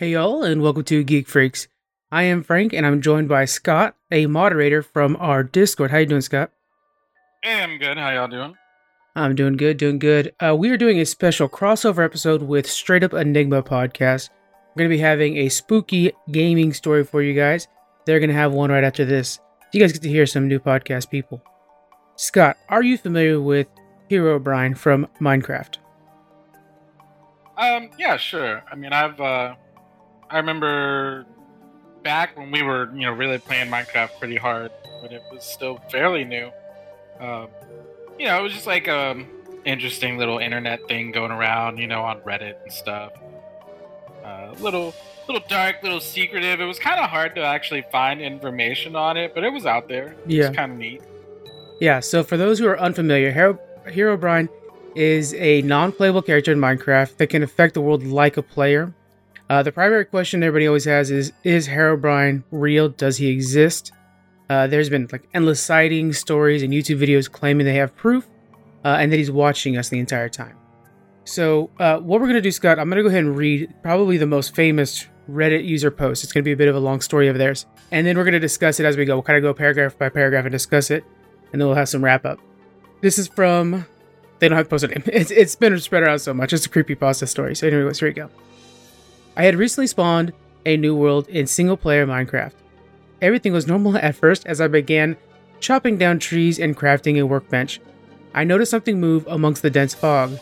Hey y'all, and welcome to Geek Freaks. I am Frank, and I'm joined by Scott, a moderator from our Discord. How you doing, Scott? Hey, I'm good. How y'all doing? I'm doing good, doing good. Uh, we are doing a special crossover episode with Straight Up Enigma podcast. We're going to be having a spooky gaming story for you guys. They're going to have one right after this. You guys get to hear some new podcast people. Scott, are you familiar with Herobrine from Minecraft? Um, yeah, sure. I mean, I've, uh, I remember back when we were, you know, really playing Minecraft pretty hard, when it was still fairly new. Um, you know, it was just like a um, interesting little internet thing going around, you know, on Reddit and stuff. Uh, little, little dark, little secretive. It was kind of hard to actually find information on it, but it was out there. Yeah, it's kind of neat. Yeah. So for those who are unfamiliar, Hero Herobrine is a non-playable character in Minecraft that can affect the world like a player. Uh, the primary question everybody always has is: Is Herobrine real? Does he exist? Uh, there's been like endless sightings, stories, and YouTube videos claiming they have proof, uh, and that he's watching us the entire time. So, uh, what we're gonna do, Scott, I'm gonna go ahead and read probably the most famous Reddit user post. It's gonna be a bit of a long story of theirs, and then we're gonna discuss it as we go. We'll kind of go paragraph by paragraph and discuss it, and then we'll have some wrap up. This is from they don't have to post a name. It's, it's been spread around so much. It's a creepy pasta story. So, anyways, here we go. I had recently spawned a new world in single player Minecraft. Everything was normal at first as I began chopping down trees and crafting a workbench. I noticed something move amongst the dense fog.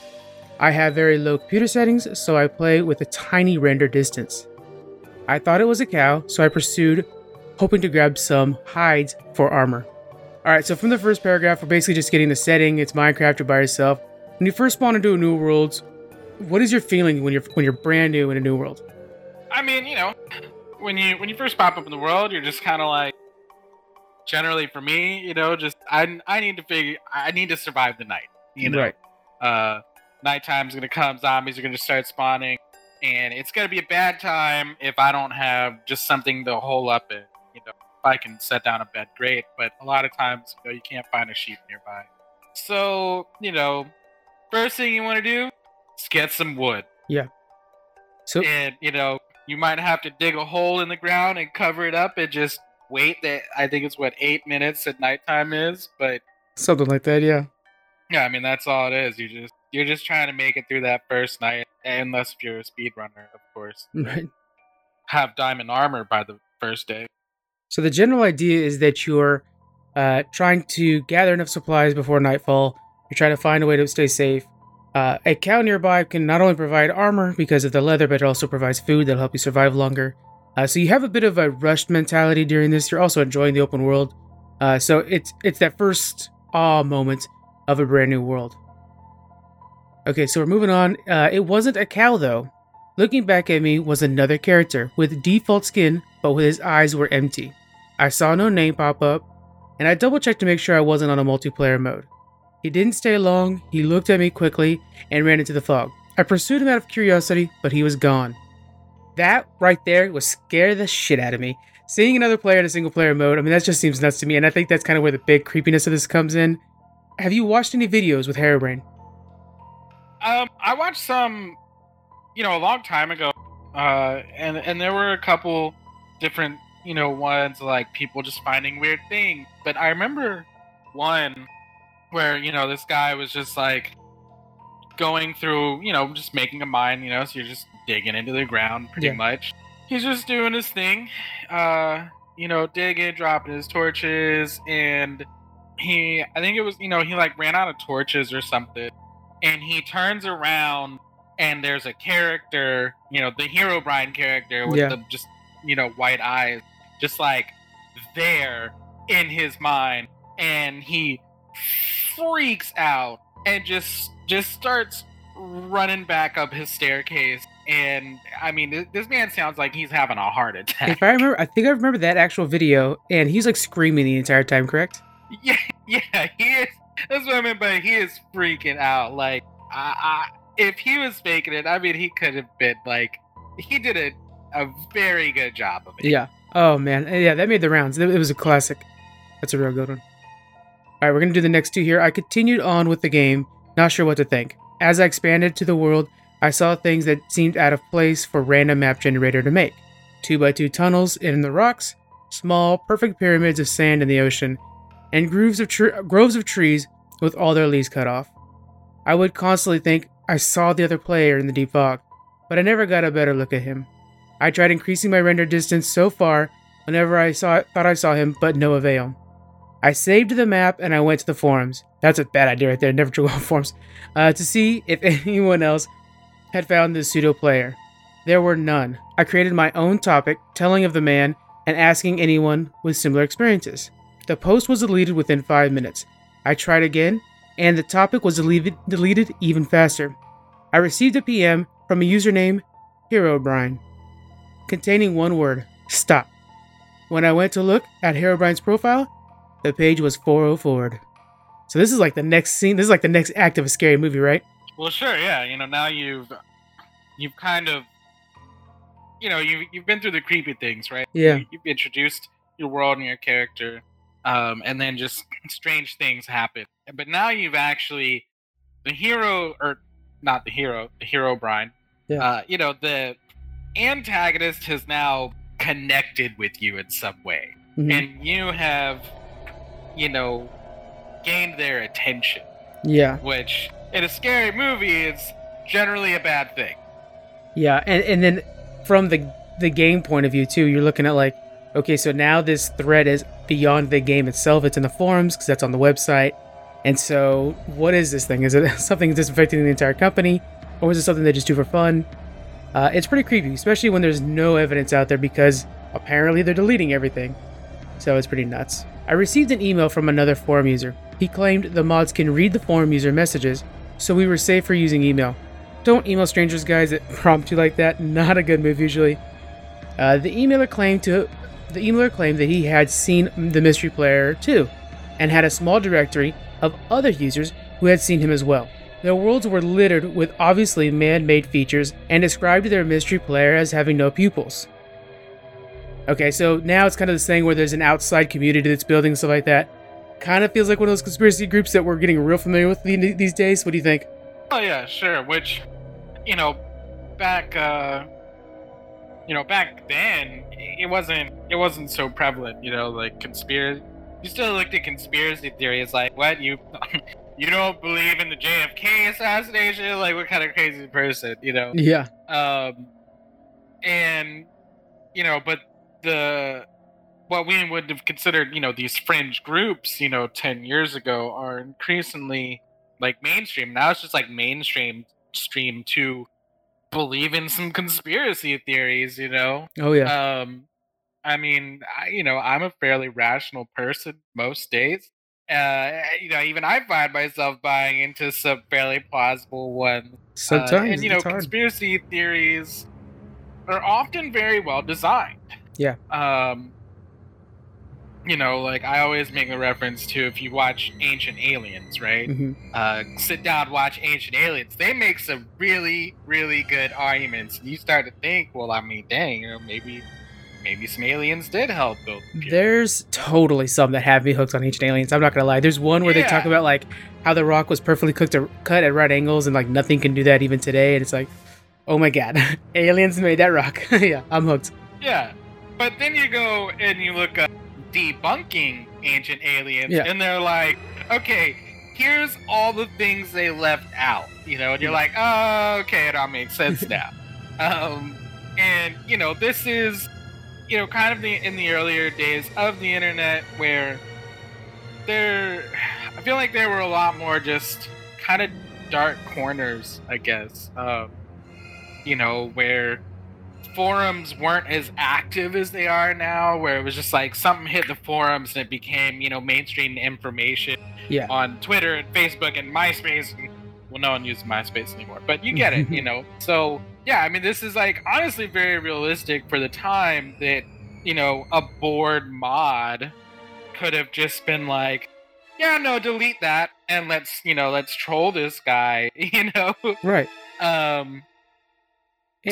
I have very low computer settings, so I play with a tiny render distance. I thought it was a cow, so I pursued, hoping to grab some hides for armor. Alright, so from the first paragraph, we're basically just getting the setting. It's Minecraft, you're by yourself. When you first spawn into a new world, what is your feeling when you're when you're brand new in a new world? I mean, you know, when you when you first pop up in the world, you're just kind of like, generally for me, you know, just I I need to figure I need to survive the night. You know, right. uh, nighttime's gonna come, zombies are gonna start spawning, and it's gonna be a bad time if I don't have just something to hole up in. You know, if I can set down a bed, great. But a lot of times, you know, you can't find a sheep nearby. So, you know, first thing you want to do get some wood. Yeah. So and you know, you might have to dig a hole in the ground and cover it up and just wait that I think it's what eight minutes at nighttime is, but something like that, yeah. Yeah, I mean that's all it is. You just you're just trying to make it through that first night, unless you're a speedrunner, of course. Right. Have diamond armor by the first day. So the general idea is that you're uh, trying to gather enough supplies before nightfall. You're trying to find a way to stay safe. Uh, a cow nearby can not only provide armor because of the leather, but it also provides food that'll help you survive longer. Uh, so you have a bit of a rushed mentality during this. You're also enjoying the open world. Uh, so it's it's that first awe moment of a brand new world. Okay, so we're moving on. Uh, it wasn't a cow though. Looking back at me was another character with default skin, but with his eyes were empty. I saw no name pop up, and I double checked to make sure I wasn't on a multiplayer mode. He didn't stay long, he looked at me quickly and ran into the fog. I pursued him out of curiosity, but he was gone. That right there was scare the shit out of me. Seeing another player in a single player mode, I mean, that just seems nuts to me, and I think that's kind of where the big creepiness of this comes in. Have you watched any videos with Herobrine? Um, I watched some, you know, a long time ago, uh, and and there were a couple different, you know, ones like people just finding weird things. But I remember one where you know this guy was just like going through, you know, just making a mine, you know, so you're just digging into the ground pretty Yeah. much. He's just doing his thing, uh, you know, digging, dropping his torches, and he, I think it was, you know, he like ran out of torches or something, and he turns around and there's a character, you know, the Herobrine character with Yeah. the just, you know, white eyes, just like there in his mind, and he freaks out and just just starts running back up his staircase and i mean th- this man sounds like he's having a heart attack If I remember, I think I remember that actual video, and he's like screaming the entire time, correct? yeah yeah he is that's what i mean But he is freaking out like I, I if he was faking it i mean he could have been like he did a, a very good job of it Yeah. Oh man, yeah, that made the rounds. It it was a classic. That's a real good one. All right, we're gonna do the next two here. I continued on with the game, not sure what to think. As I expanded to the world, I saw things that seemed out of place for random map generator to make. 2x2 tunnels in the rocks, small, perfect pyramids of sand in the ocean, and grooves of groves of trees with all their leaves cut off. I would constantly think I saw the other player in the deep fog, but I never got a better look at him. I tried increasing my render distance so far whenever I saw thought I saw him, but no avail. I saved the map and I went to the forums. That's a bad idea right there. Never to go on forums uh, to see if anyone else had found the pseudo player. There were none. I created my own topic, telling of the man and asking anyone with similar experiences. The post was deleted within five minutes. I tried again, and the topic was deleted, deleted even faster. I received a PM from a username Herobrine, containing one word: stop. When I went to look at Herobrine's profile, the page was 404. So this is like the next scene. This is like the next act of a scary movie, right? Well, sure, yeah. You know, now you've you've kind of you know you you've been through the creepy things, right? Yeah. You, you've introduced your world and your character, um, and then just strange things happen. But now you've actually the hero, or not the hero, the Herobrine. Yeah. Uh, you know, the antagonist has now connected with you in some way, Mhm. and you have, you know, gained their attention yeah, which in a scary movie is generally a bad thing. yeah, and and then from the the game point of view too, you're looking at like, okay, so now this thread is beyond the game itself. It's in the forums because that's on the website. And so, what is this thing? Is it something that's affecting the entire company, or is it something they just do for fun? Uh, it's pretty creepy, especially when there's no evidence out there because apparently they're deleting everything. So it's pretty nuts. I received an email from another forum user. He claimed the mods can read the forum user messages, so we were safe for using email. Don't email strangers, guys, prompt you like that. Not a good move usually. Uh, the emailer claimed to the emailer claimed that he had seen the mystery player too, and had a small directory of other users who had seen him as well. Their worlds were littered with obviously man-made features and described their mystery player as having no pupils. Okay, so now it's kind of this thing where there's an outside community that's building stuff like that. Kind of feels like one of those conspiracy groups that we're getting real familiar with these days. What do you think? Oh yeah, sure. Which, you know, back, uh, you know, back then it wasn't it wasn't so prevalent. You know, like conspiracy. You still looked at conspiracy theories like, what you you don't believe in the JFK assassination? Like, what kind of crazy person? You know. Yeah. um, and you know, but the what we would have considered, you know, these fringe groups, you know, ten years ago, are increasingly like mainstream. Now it's just like mainstream stream to believe in some conspiracy theories, you know. Oh yeah. Um, I mean, I, you know, I'm a fairly rational person most days. Uh, you know, even I find myself buying into some fairly plausible ones. Uh, Sometimes and you know, hard. conspiracy theories are often very well designed. Yeah. Um, you know, like I always make a reference to if you watch Ancient Aliens, right? Mhm. Uh, sit down, watch Ancient Aliens. They make some really, really good arguments. You start to think, well, I mean, dang, you know, maybe, maybe some aliens did help build. the. There's totally some that have me hooked on Ancient Aliens. I'm not gonna lie. There's one where they talk about like how the rock was perfectly cooked cut at right angles, and like nothing can do that even today. And it's like, oh my god, aliens made that rock. yeah, I'm hooked. Yeah, but then you go and you look up debunking ancient aliens, Yeah. and they're like, okay, here's all the things they left out, you know, and you're like, oh, okay, it all makes sense now. um, and you know, this is, you know, kind of the in the earlier days of the internet where there, I feel like there were a lot more just kind of dark corners, I guess. Um, you know, where forums weren't as active as they are now, where it was just like something hit the forums and it became, you know, mainstream information Yeah. on Twitter and Facebook and MySpace. And, well, no one uses MySpace anymore, but you get it, you know. So, yeah, I mean, this is like honestly very realistic for the time that, you know, a board mod could have just been like, yeah, no, delete that and let's, you know, let's troll this guy, you know. Right. Um,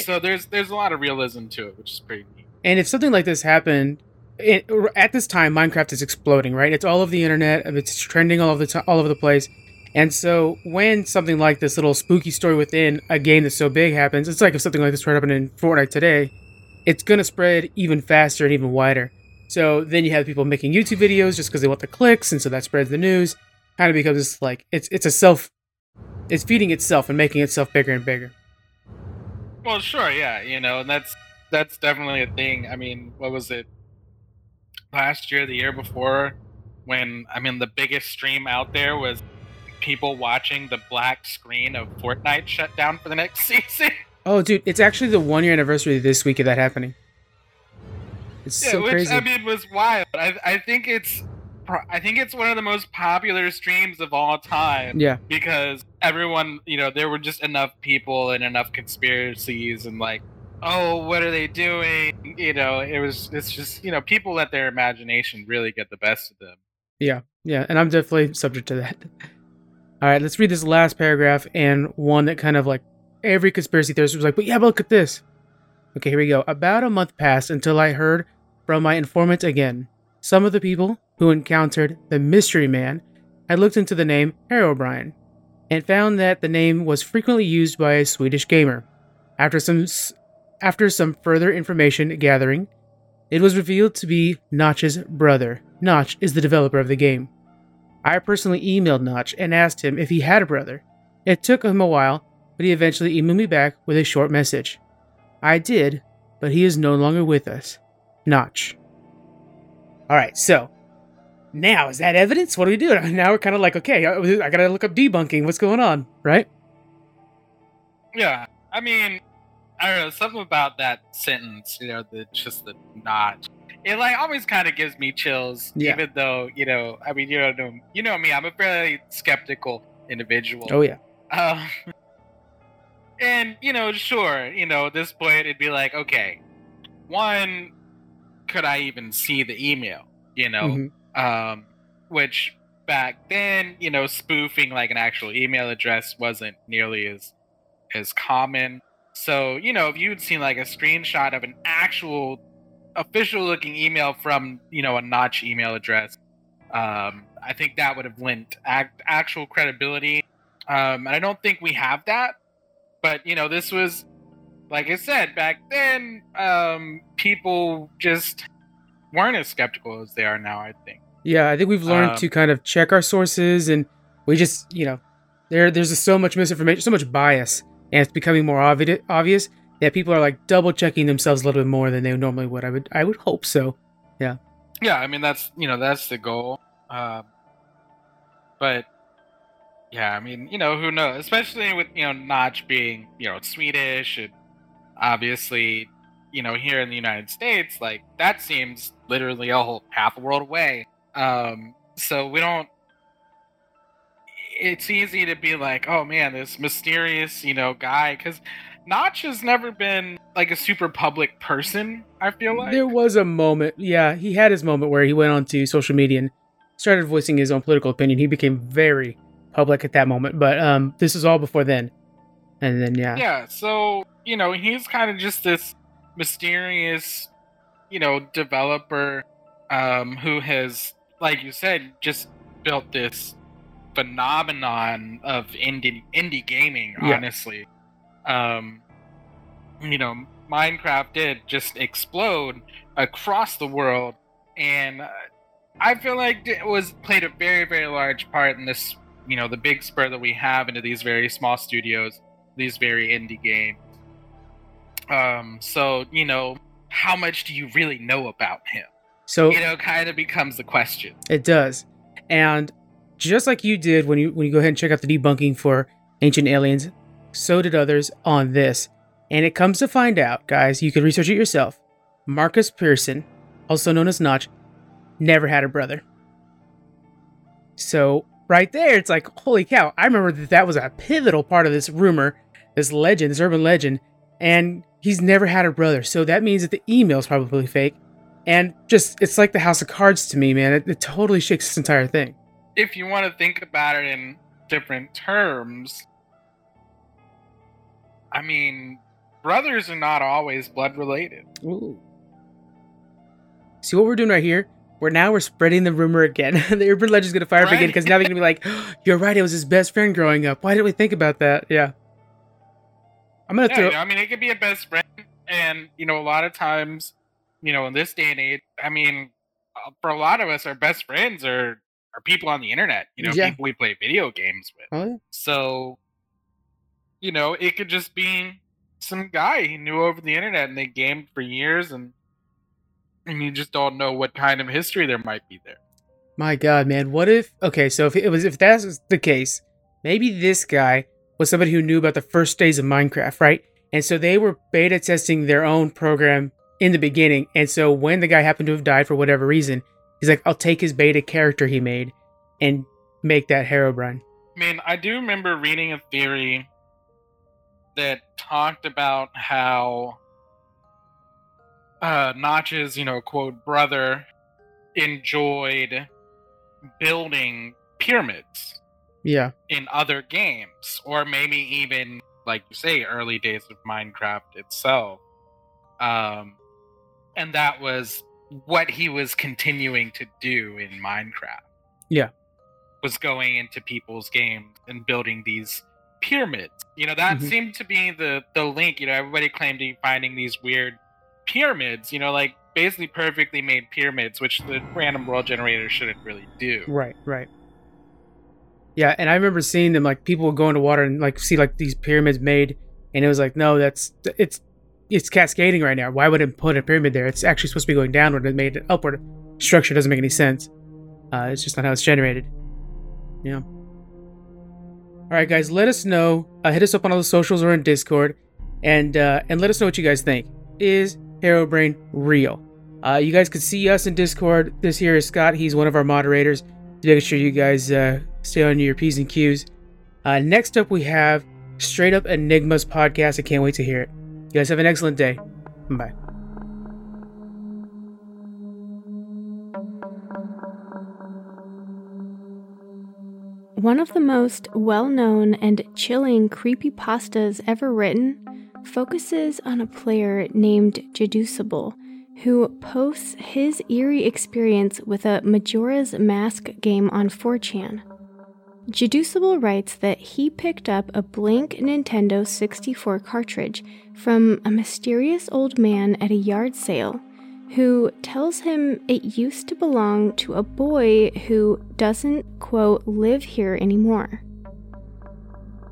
so there's there's a lot of realism to it, which is pretty neat. And if something like this happened, it, at this time, Minecraft is exploding, right? It's all over the internet. It's trending all over the t- all over the place. And so when something like this little spooky story within a game that's so big happens, it's like if something like this were to happen in Fortnite today, it's gonna spread even faster and even wider. So then you have people making YouTube videos just because they want the clicks, and so that spreads the news. Kind of becomes like it's it's a self, it's feeding itself and making itself bigger and bigger. Well, sure, yeah, you know, and that's that's definitely a thing. I mean, what was it? Last year, the year before, when I mean the biggest stream out there was people watching the black screen of Fortnite shut down for the next season. Oh, dude, it's actually the one year anniversary this week of that happening. It's yeah, so which crazy. I mean was wild. I I think it's I think it's one of the most popular streams of all time yeah, because everyone, you know, there were just enough people and enough conspiracies and like, oh, what are they doing? You know, it was it's just you know people let their imagination really get the best of them. yeah, yeah, and I'm definitely subject to that. All right, let's read this last paragraph and one that kind of like every conspiracy theorist was like, but yeah, but look at this. Okay, here we go. About a month passed until I heard from my informant again. Some of the people who encountered the mystery man had looked into the name Herobrine and found that the name was frequently used by a Swedish gamer. After some after some further information gathering, it was revealed to be Notch's brother. Notch is the developer of the game. I personally emailed Notch and asked him if he had a brother. It took him a while, but he eventually emailed me back with a short message. I did, but he is no longer with us. Notch. Alright, so now is that evidence? What do we do? Now we're kind of like, okay, I, I gotta look up debunking. What's going on, right? Yeah, I mean, I don't know something about that sentence. You know, the just the notch. It like always kind of gives me chills, Yeah. even though you know. I mean, you know, you know me. I'm a fairly skeptical individual. Oh, yeah. Um, and you know, sure, you know, at this point it'd be like, okay, one, could I even see the email? You know, Mhm. um, which back then, you know, spoofing like an actual email address wasn't nearly as as common. So, you know, if you'd seen like a screenshot of an actual official looking email from, you know, a notch email address, um, I think that would have lent act, actual credibility. Um, and I don't think we have that. But, you know, this was, like I said, back then, um, people just weren't as skeptical as they are now, I think. Yeah, I think we've learned Um, to kind of check our sources, and we just, you know, there there's just so much misinformation, so much bias, and it's becoming more obvious obvious that people are like double checking themselves a little bit more than they normally would. I would I would hope so. Yeah, Yeah, I mean that's you know that's the goal. Um, but yeah, I mean you know who knows, especially with you know Notch being you know Swedish and obviously you know here in the United States, like that seems literally a whole half a world away. Um, so we don't. It's easy to be like, oh man, this mysterious you know guy because. Notch has never been like a super public person. I feel like There was a moment, yeah, he had his moment where he went onto social media and started voicing his own political opinion. He became very public at that moment, but um, this is all before then, and then yeah, Yeah, so, you know, he's kind of just this mysterious, you know, developer um, who has, like you said, just built this phenomenon of indie indie gaming, Yeah. honestly. Um, you know, Minecraft did just explode across the world, and uh, I feel like it was played a very, very large part in this, you know, the big spur that we have into these very small studios these very indie games. Um, so you know, how much do you really know about him? so You know, kind of becomes the question. It does. And just like you did when you when you go ahead and check out the debunking for Ancient Aliens, so did others on this. And it comes to find out, guys, you can research it yourself. Markus Persson, also known as Notch, never had a brother. So right there, it's like, holy cow! I remember that that was a pivotal part of this rumor, this legend, this urban legend, and he's never had a brother. So that means that the email is probably fake. And just, it's like the House of Cards to me, man. It, it totally shakes this entire thing. If you want to think about it in different terms, I mean, brothers are not always blood related. Ooh. See what we're doing right here? we're now we're spreading the rumor again. the urban legend's gonna fire up again because now they're gonna be like, "You're right. It was his best friend growing up. Why didn't we think about that?" Yeah. I'm gonna Yeah, throw. you know, I mean, it could be a best friend, and you know, a lot of times, you know, in this day and age, I mean, uh, for a lot of us, our best friends are are people on the internet. You know, Yeah. people we play video games with. Oh, yeah. So, you know, it could just be some guy he knew over the internet, and they gamed for years, and and you just don't know what kind of history there might be there. My God, man. What if? Okay, so if it was if that's the case, maybe this guy was somebody who knew about the first days of Minecraft, right? And so they were beta testing their own program in the beginning. And so when the guy happened to have died for whatever reason, he's like, "I'll take his beta character he made and make that Herobrine." I mean, I do remember reading a theory that talked about how uh, Notch's, you know, quote, brother enjoyed building pyramids Yeah. in other games, or maybe even, like you say, early days of Minecraft itself. Um, and that was what he was continuing to do in Minecraft. Yeah. Was going into people's games and building these pyramids. You know, that Mhm. seemed to be the the link. You know, everybody claimed to be finding these weird pyramids. You know, like basically perfectly made pyramids, which the random world generator shouldn't really do. Right, right. Yeah, and I remember seeing them like people would go into water and like see like these pyramids made, and it was like, no, that's it's it's cascading right now. Why would it put a pyramid there? It's actually supposed to be going downward. It made an upward structure. Doesn't make any sense. Uh, it's just not how it's generated. Yeah. All right, guys, let us know. Uh, hit us up on all the socials or in Discord, and uh, and let us know what you guys think. Is Herobrine real? Uh, you guys can see us in Discord. This here is Scott. He's one of our moderators. Making sure you guys uh, stay on your P's and Q's. Uh, next up, we have Straight Up Enigmas podcast. I can't wait to hear it. You guys have an excellent day. Bye. One of the most well known and chilling creepypastas ever written focuses on a player named Jadusable who posts his eerie experience with a Majora's Mask game on 4chan. Jadusable writes that he picked up a blank Nintendo 64 cartridge from a mysterious old man at a yard sale who tells him it used to belong to a boy who doesn't, quote, live here anymore.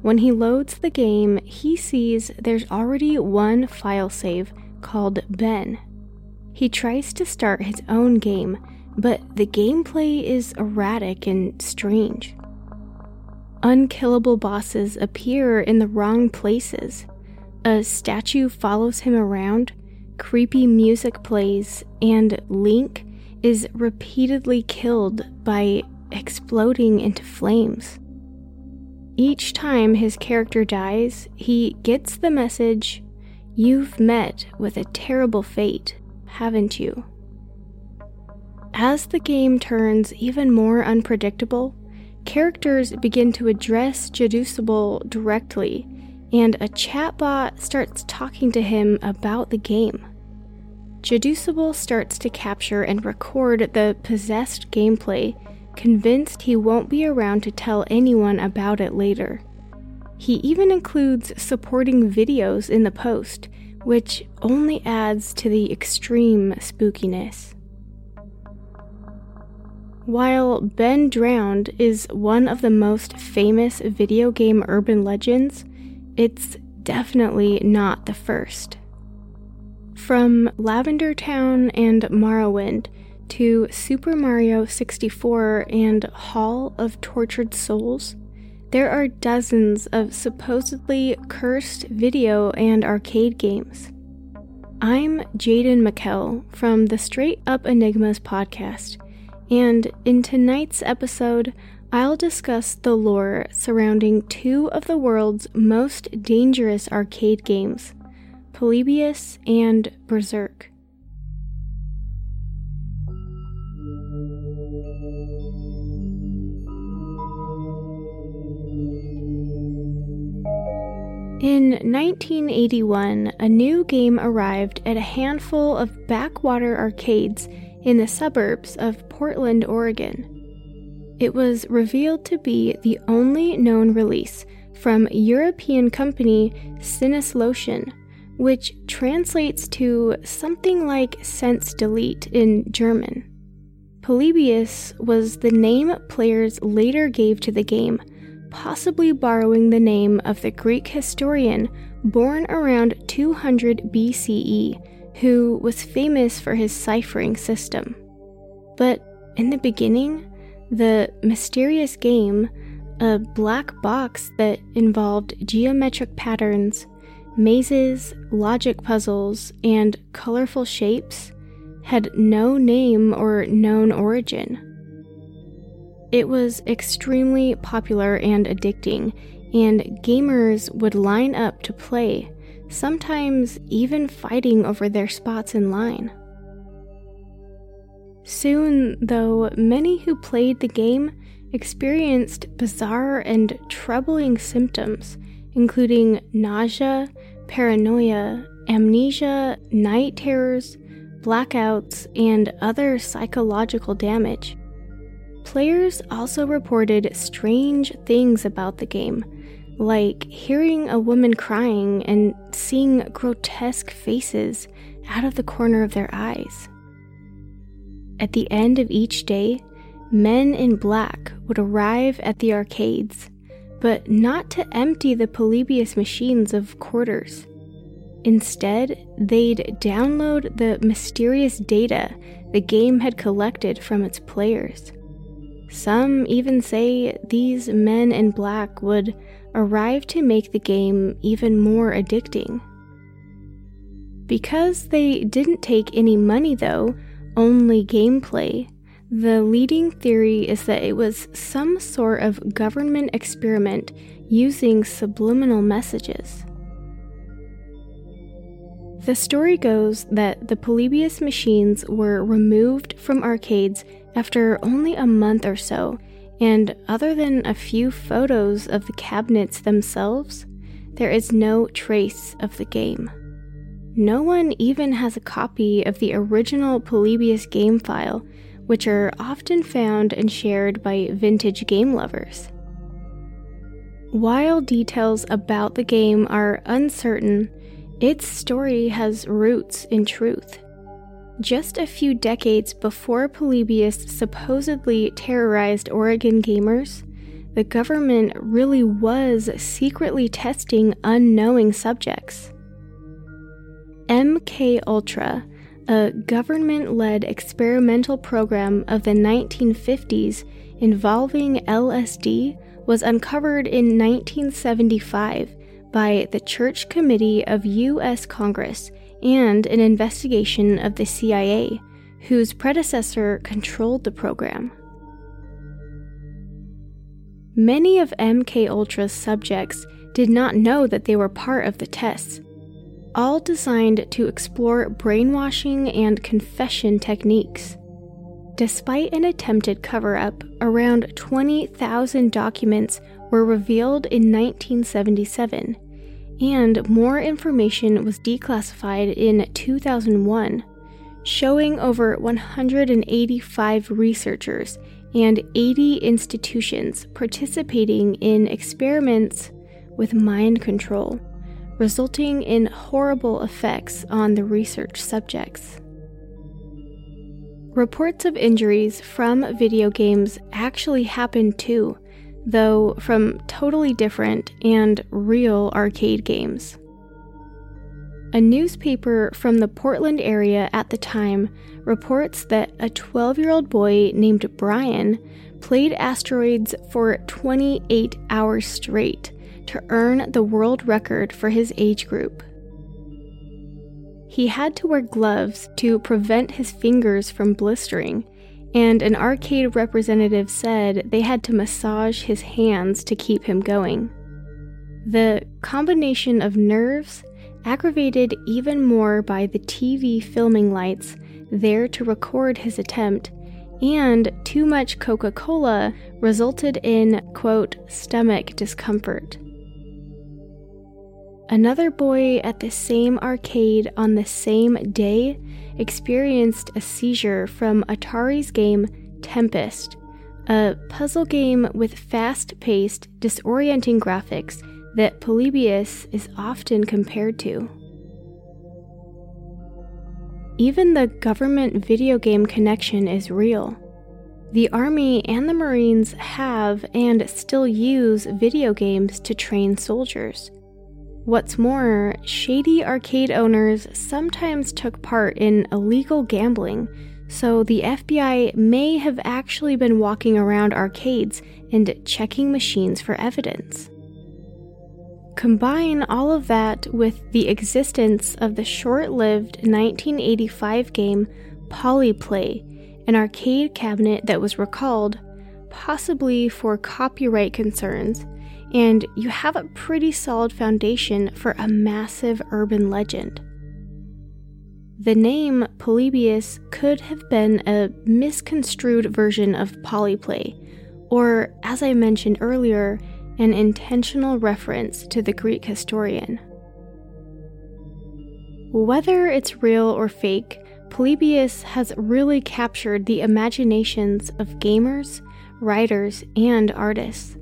When he loads the game, he sees there's already one file save called Ben. He tries to start his own game, but the gameplay is erratic and strange. Unkillable bosses appear in the wrong places. A statue follows him around, creepy music plays, and Link is repeatedly killed by exploding into flames. Each time his character dies, he gets the message You've met with a terrible fate, haven't you? As the game turns even more unpredictable, characters begin to address Jadusable directly, and a chatbot starts talking to him about the game. Jadusable starts to capture and record the possessed gameplay, convinced he won't be around to tell anyone about it later. He even includes supporting videos in the post, which only adds to the extreme spookiness. While Ben Drowned is one of the most famous video game urban legends, it's definitely not the first. From Lavender Town and Morrowind to Super Mario 64 and Hall of Tortured Souls, there are dozens of supposedly cursed video and arcade games. I'm Jaden McKell from the Straight Up Enigmas podcast, and in tonight's episode, I'll discuss the lore surrounding two of the world's most dangerous arcade games, Polybius and Berserk. In 1981, a new game arrived at a handful of backwater arcades in the suburbs of Portland, Oregon. It was revealed to be the only known release from European company Sinneslöschen, which translates to something like sense delete in German. Polybius was the name players later gave to the game, possibly borrowing the name of the Greek historian born around 200 BCE who was famous for his ciphering system. But in the beginning, the mysterious game, a black box that involved geometric patterns, mazes, logic puzzles, and colorful shapes, had no name or known origin. It was extremely popular and addicting, and gamers would line up to play, sometimes even fighting over their spots in line. Soon, though, many who played the game experienced bizarre and troubling symptoms, including nausea, paranoia, amnesia, night terrors, blackouts, and other psychological damage. Players also reported strange things about the game, like hearing a woman crying and seeing grotesque faces out of the corner of their eyes. At the end of each day, men in black would arrive at the arcades, but not to empty the Polybius machines of quarters. Instead, they'd download the mysterious data the game had collected from its players. Some even say these men in black would arrive to make the game even more addicting. Because they didn't take any money, though, only gameplay, the leading theory is that it was some sort of government experiment using subliminal messages. The story goes that the Polybius machines were removed from arcades after only a month or so, and other than a few photos of the cabinets themselves, there is no trace of the game. No one even has a copy of the original Polybius game file, which are often found and shared by vintage game lovers. While details about the game are uncertain, its story has roots in truth. Just a few decades before Polybius supposedly terrorized Oregon gamers, the government really was secretly testing unknowing subjects. MK Ultra, a government-led experimental program of the 1950s involving LSD, was uncovered in 1975 by the Church Committee of U.S. Congress and an investigation of the CIA, whose predecessor controlled the program. Many of MK Ultra's subjects did not know that they were part of the tests, all designed to explore brainwashing and confession techniques. Despite an attempted cover up, around 20,000 documents were revealed in 1977, and more information was declassified in 2001, showing over 185 researchers and 80 institutions participating in experiments with mind control, resulting in horrible effects on the research subjects. Reports of injuries from video games actually happened too though from totally different and real arcade games. A newspaper from the Portland area at the time reports that a 12 year old boy named Brian played asteroids for 28 hours straight to earn the world record for his age group. He had to wear gloves to prevent his fingers from blistering and an arcade representative said they had to massage his hands to keep him going. The combination of nerves, aggravated even more by the TV filming lights there to record his attempt, and too much Coca Cola resulted in, quote, stomach discomfort. Another boy at the same arcade on the same day experienced a seizure from Atari's game Tempest, a puzzle game with fast paced, disorienting graphics that Polybius is often compared to. Even the government video game connection is real. The Army and the Marines have and still use video games to train soldiers. What's more, shady arcade owners sometimes took part in illegal gambling, so the FBI may have actually been walking around arcades and checking machines for evidence. Combine all of that with the existence of the short lived 1985 game Polyplay, an arcade cabinet that was recalled, possibly for copyright concerns, and you have a pretty solid foundation for a massive urban legend. The name Polybius could have been a misconstrued version of Polyplay, or, as I mentioned earlier, an intentional reference to the Greek historian. Whether it's real or fake, Polybius has really captured the imaginations of gamers, writers, and artists.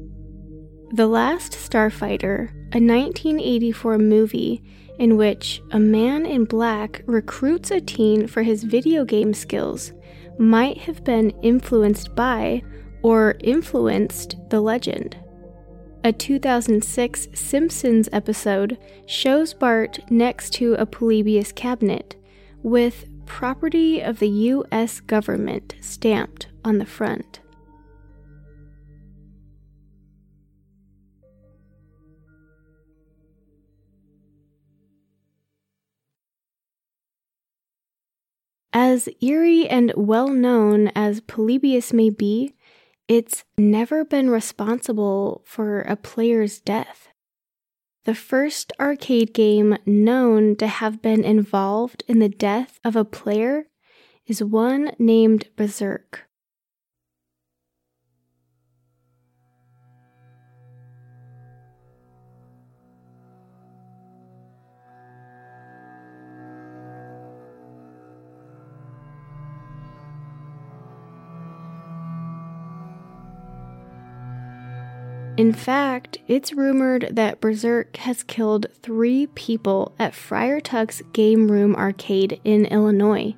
The Last Starfighter, a 1984 movie in which a man in black recruits a teen for his video game skills, might have been influenced by or influenced the legend. A 2006 Simpsons episode shows Bart next to a Polybius cabinet with property of the U.S. government stamped on the front. As eerie and well known as Polybius may be, it's never been responsible for a player's death. The first arcade game known to have been involved in the death of a player is one named Berserk. In fact, it's rumored that Berserk has killed three people at Friar Tuck's Game Room Arcade in Illinois,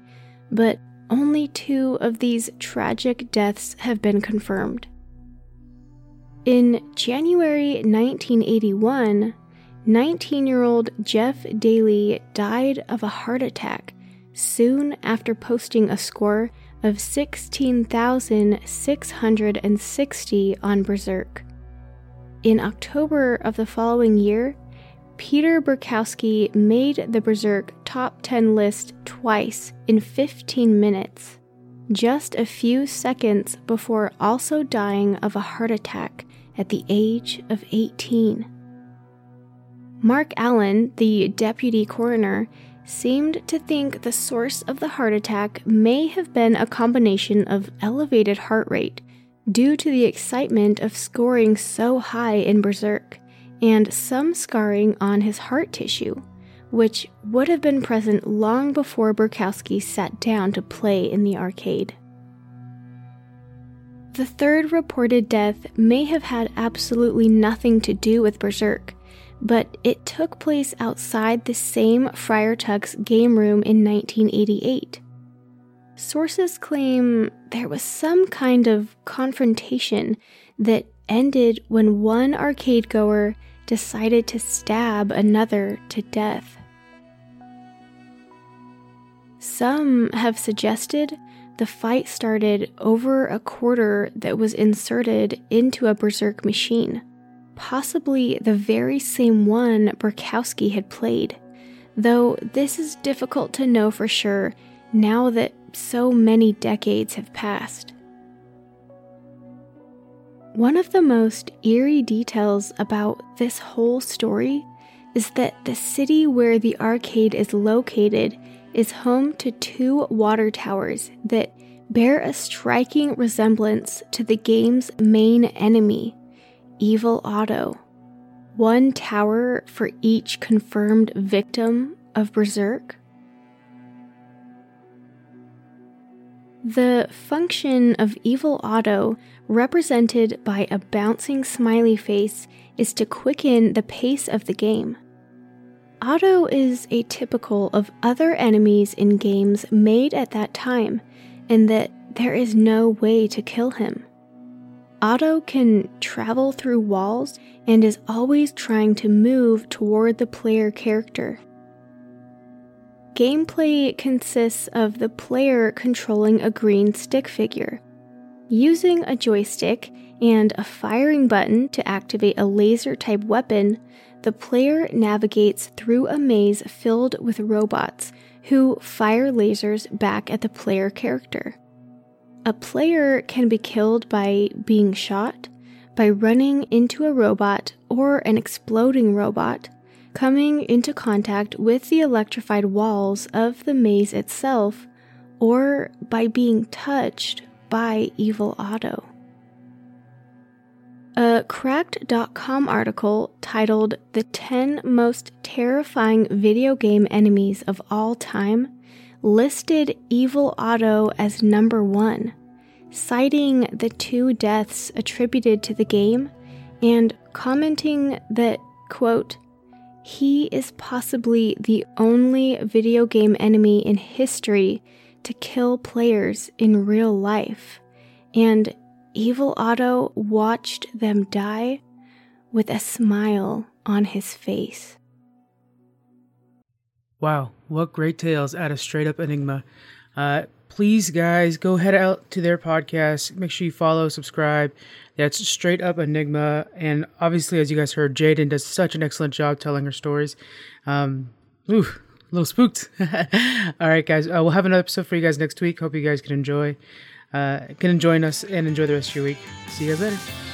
but only two of these tragic deaths have been confirmed. In January 1981, 19 year old Jeff Dailey died of a heart attack soon after posting a score of 16,660 on Berserk. In October of the following year, Peter Burkowski made the Berserk top 10 list twice in 15 minutes, just a few seconds before also dying of a heart attack at the age of 18. Mark Allen, the deputy coroner, seemed to think the source of the heart attack may have been a combination of elevated heart rate due to the excitement of scoring so high in Berserk, and some scarring on his heart tissue, which would have been present long before Burkowski sat down to play in the arcade. The third reported death may have had absolutely nothing to do with Berserk, but it took place outside the same Friar Tuck's game room in 1988. Sources claim there was some kind of confrontation that ended when one arcade goer decided to stab another to death. Some have suggested the fight started over a quarter that was inserted into a Berserk machine, possibly the very same one Burkowski had played, though this is difficult to know for sure now that so many decades have passed. One of the most eerie details about this whole story is that the city where the arcade is located is home to two water towers that bear a striking resemblance to the game's main enemy, Evil Otto. one tower for each confirmed victim of Berserk? The function of Evil Otto, represented by a bouncing smiley face, is to quicken the pace of the game. Otto is atypical of other enemies in games made at that time, in that there is no way to kill him. Otto can travel through walls and is always trying to move toward the player character. Gameplay consists of the player controlling a green stick figure. Using a joystick and a firing button to activate a laser type weapon, the player navigates through a maze filled with robots who fire lasers back at the player character. A player can be killed by being shot, by running into a robot or an exploding robot, coming into contact with the electrified walls of the maze itself, or by being touched by Evil Otto. A Cracked.com article titled The 10 Most Terrifying Video Game Enemies of All Time listed Evil Otto as number one, citing the two deaths attributed to the game and commenting that, quote, he is possibly the only video game enemy in history to kill players in real life, and Evil Otto watched them die with a smile on his face. Wow, what great tales out of Straight Up Enigma. Uh, please, guys, go head out to their podcast. Make sure you follow, subscribe. That's Straight Up Enigma. And obviously, as you guys heard, Jaden does such an excellent job telling her stories. Um, ooh, a little spooked. All right, guys. Uh, we'll have another episode for you guys next week. Hope you guys can enjoy, uh, can join us and enjoy the rest of your week. See you guys later.